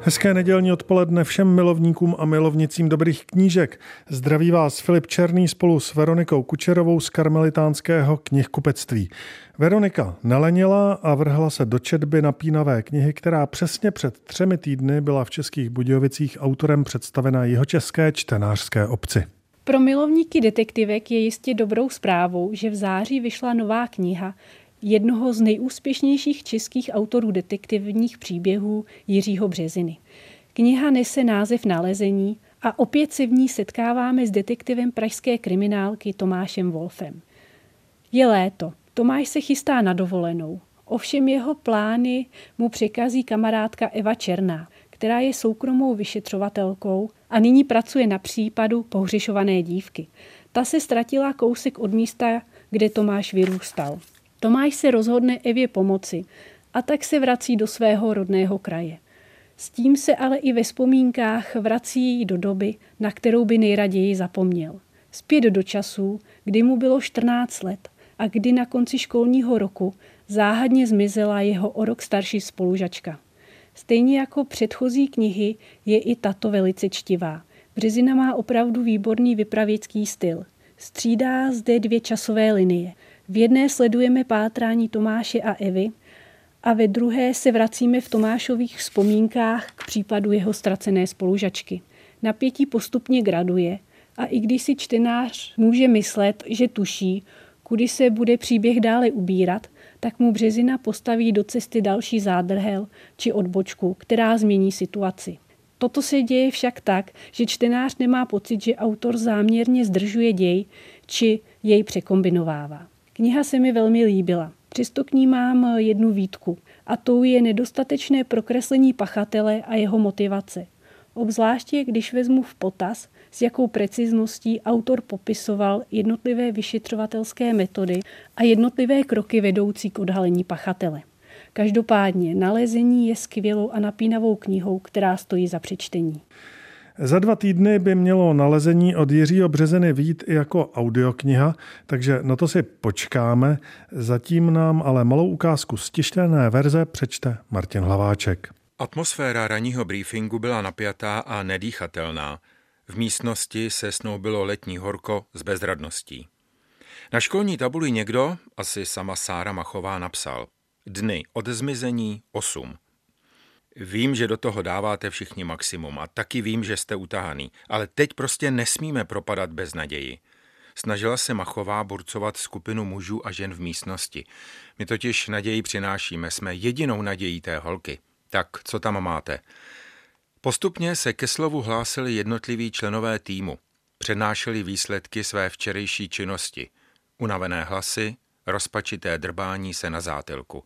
Hezké nedělní odpoledne všem milovníkům a milovnicím dobrých knížek. Zdraví vás Filip Černý spolu s Veronikou Kučerovou z karmelitánského knihkupectví. Veronika nelenila a vrhla se do četby napínavé knihy, která přesně před třemi týdny byla v Českých Budějovicích autorem představena jeho české čtenářské obci. Pro milovníky detektivek je jistě dobrou zprávou, že v září vyšla nová kniha jednoho z nejúspěšnějších českých autorů detektivních příběhů Jiřího Březiny. Kniha nese název Nalezení a opět se v ní setkáváme s detektivem pražské kriminálky Tomášem Wolfem. Je léto, Tomáš se chystá na dovolenou. Ovšem jeho plány mu překazí kamarádka Eva Černá, která je soukromou vyšetřovatelkou a nyní pracuje na případu pohřešované dívky. Ta se ztratila kousek od místa, kde Tomáš vyrůstal. Tomáš se rozhodne Evě pomoci a tak se vrací do svého rodného kraje. S tím se ale i ve vzpomínkách vrací do doby, na kterou by nejraději zapomněl. Zpět do časů, kdy mu bylo 14 let a kdy na konci školního roku záhadně zmizela jeho o rok starší spolužačka. Stejně jako předchozí knihy je i tato velice čtivá. Březina má opravdu výborný vypravěcký styl. Střídá zde dvě časové linie – v jedné sledujeme pátrání Tomáše a Evy a ve druhé se vracíme v Tomášových vzpomínkách k případu jeho ztracené spolužačky. Napětí postupně graduje a i když si čtenář může myslet, že tuší, kudy se bude příběh dále ubírat, tak mu Březina postaví do cesty další zádrhel či odbočku, která změní situaci. Toto se děje však tak, že čtenář nemá pocit, že autor záměrně zdržuje děj či jej překombinovává. Kniha se mi velmi líbila. Přesto k ní mám jednu výtku a tou je nedostatečné prokreslení pachatele a jeho motivace. Obzvláště, když vezmu v potaz, s jakou precizností autor popisoval jednotlivé vyšetřovatelské metody a jednotlivé kroky vedoucí k odhalení pachatele. Každopádně nalezení je skvělou a napínavou knihou, která stojí za přečtení. Za dva týdny by mělo nalezení od Jiřího Březeny vít i jako audiokniha, takže na to si počkáme. Zatím nám ale malou ukázku z tištěné verze přečte Martin Hlaváček. Atmosféra ranního briefingu byla napjatá a nedýchatelná. V místnosti se snoubilo letní horko s bezradností. Na školní tabuli někdo, asi sama Sára Machová, napsal Dny od zmizení 8. Vím, že do toho dáváte všichni maximum a taky vím, že jste utahaný, ale teď prostě nesmíme propadat bez naději. Snažila se Machová burcovat skupinu mužů a žen v místnosti. My totiž naději přinášíme, jsme jedinou nadějí té holky. Tak, co tam máte? Postupně se ke slovu hlásili jednotliví členové týmu. Přednášeli výsledky své včerejší činnosti. Unavené hlasy, rozpačité drbání se na zátilku.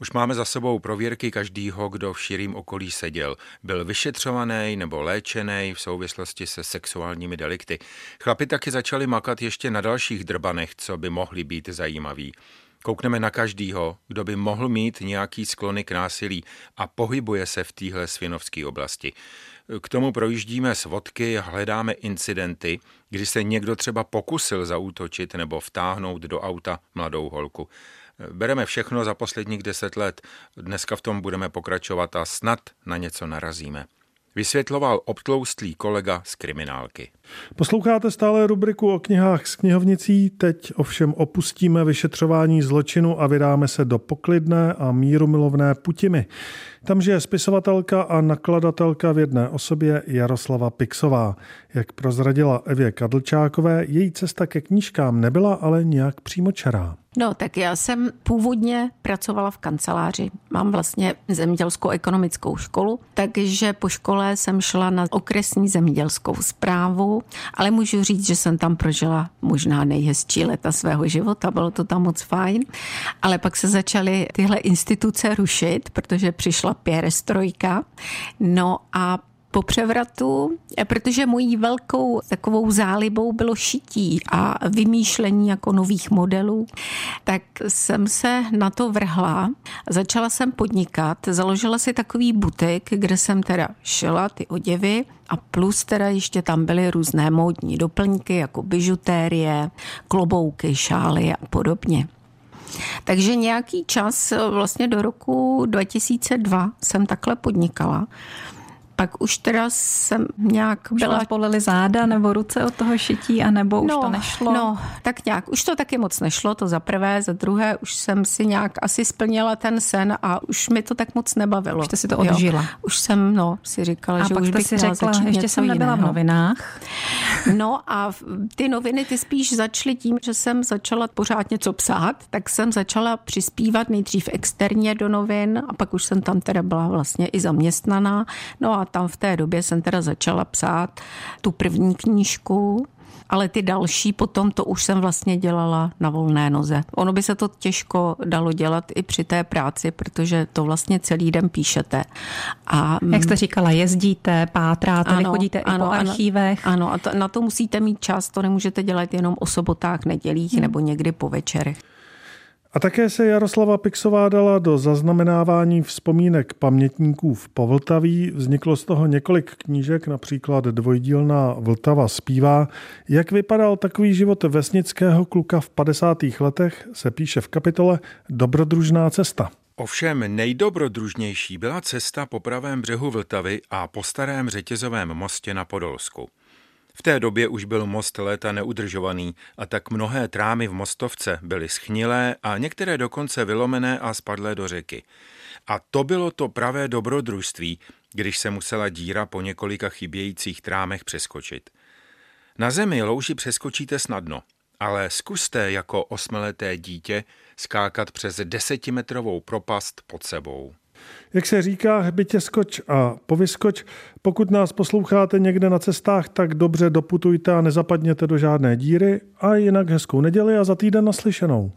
Už máme za sebou prověrky každýho, kdo v širým okolí seděl. Byl vyšetřovaný nebo léčený v souvislosti se sexuálními delikty. Chlapi taky začali makat ještě na dalších drbanech, co by mohly být zajímavý. Koukneme na každýho, kdo by mohl mít nějaký sklony k násilí a pohybuje se v téhle svinovské oblasti. K tomu projíždíme svodky hledáme incidenty, kdy se někdo třeba pokusil zaútočit nebo vtáhnout do auta mladou holku. Bereme všechno za posledních deset let, dneska v tom budeme pokračovat a snad na něco narazíme. Vysvětloval obtloustlý kolega z kriminálky. Posloucháte stále rubriku o knihách s knihovnicí, teď ovšem opustíme vyšetřování zločinu a vydáme se do poklidné a míru milovné Putimy. Tam žije spisovatelka a nakladatelka v jedné osobě Jaroslava Pixová. Jak prozradila Evě Kadlčákové, její cesta ke knížkám nebyla ale nějak přímočará. No, tak já jsem původně pracovala v kanceláři. Mám vlastně zemědělskou ekonomickou školu, takže po škole jsem šla na okresní zemědělskou zprávu, ale můžu říct, že jsem tam prožila možná nejhezčí leta svého života, bylo to tam moc fajn. Ale pak se začaly tyhle instituce rušit, protože přišla pěrestrojka. No a po převratu, protože mojí velkou takovou zálibou bylo šití a vymýšlení jako nových modelů, tak jsem se na to vrhla. Začala jsem podnikat, založila si takový butik, kde jsem teda šila ty oděvy a plus teda ještě tam byly různé módní doplňky, jako bižutérie, klobouky, šály a podobně. Takže nějaký čas, vlastně do roku 2002 jsem takhle podnikala pak už teda jsem nějak už byla... polili záda nebo ruce od toho šití, anebo už no, to nešlo? No, tak nějak. Už to taky moc nešlo, to za prvé. Za druhé už jsem si nějak asi splnila ten sen a už mi to tak moc nebavilo. Už jste si to odžila. Jo. Už jsem, no, si říkala, a že pak už bych si řekla, ještě jsem nebyla jiného. v novinách. No a ty noviny ty spíš začaly tím, že jsem začala pořád něco psát, tak jsem začala přispívat nejdřív externě do novin a pak už jsem tam teda byla vlastně i zaměstnaná. No a tam v té době jsem teda začala psát tu první knížku, ale ty další potom to už jsem vlastně dělala na volné noze. Ono by se to těžko dalo dělat i při té práci, protože to vlastně celý den píšete. A, Jak jste říkala, jezdíte, pátráte, ano, chodíte ano, i po archívech. Ano, a to, na to musíte mít čas, to nemůžete dělat jenom o sobotách, nedělích hmm. nebo někdy po večerech. A také se Jaroslava Pixová dala do zaznamenávání vzpomínek pamětníků v Povltaví. Vzniklo z toho několik knížek, například dvojdílná Vltava zpívá. Jak vypadal takový život vesnického kluka v 50. letech, se píše v kapitole Dobrodružná cesta. Ovšem nejdobrodružnější byla cesta po pravém břehu Vltavy a po starém řetězovém mostě na Podolsku. V té době už byl most léta neudržovaný a tak mnohé trámy v mostovce byly schnilé a některé dokonce vylomené a spadlé do řeky. A to bylo to pravé dobrodružství, když se musela díra po několika chybějících trámech přeskočit. Na zemi louži přeskočíte snadno, ale zkuste jako osmeleté dítě skákat přes desetimetrovou propast pod sebou. Jak se říká, hbitě skoč a povyskoč. Pokud nás posloucháte někde na cestách, tak dobře doputujte a nezapadněte do žádné díry a jinak hezkou neděli a za týden naslyšenou.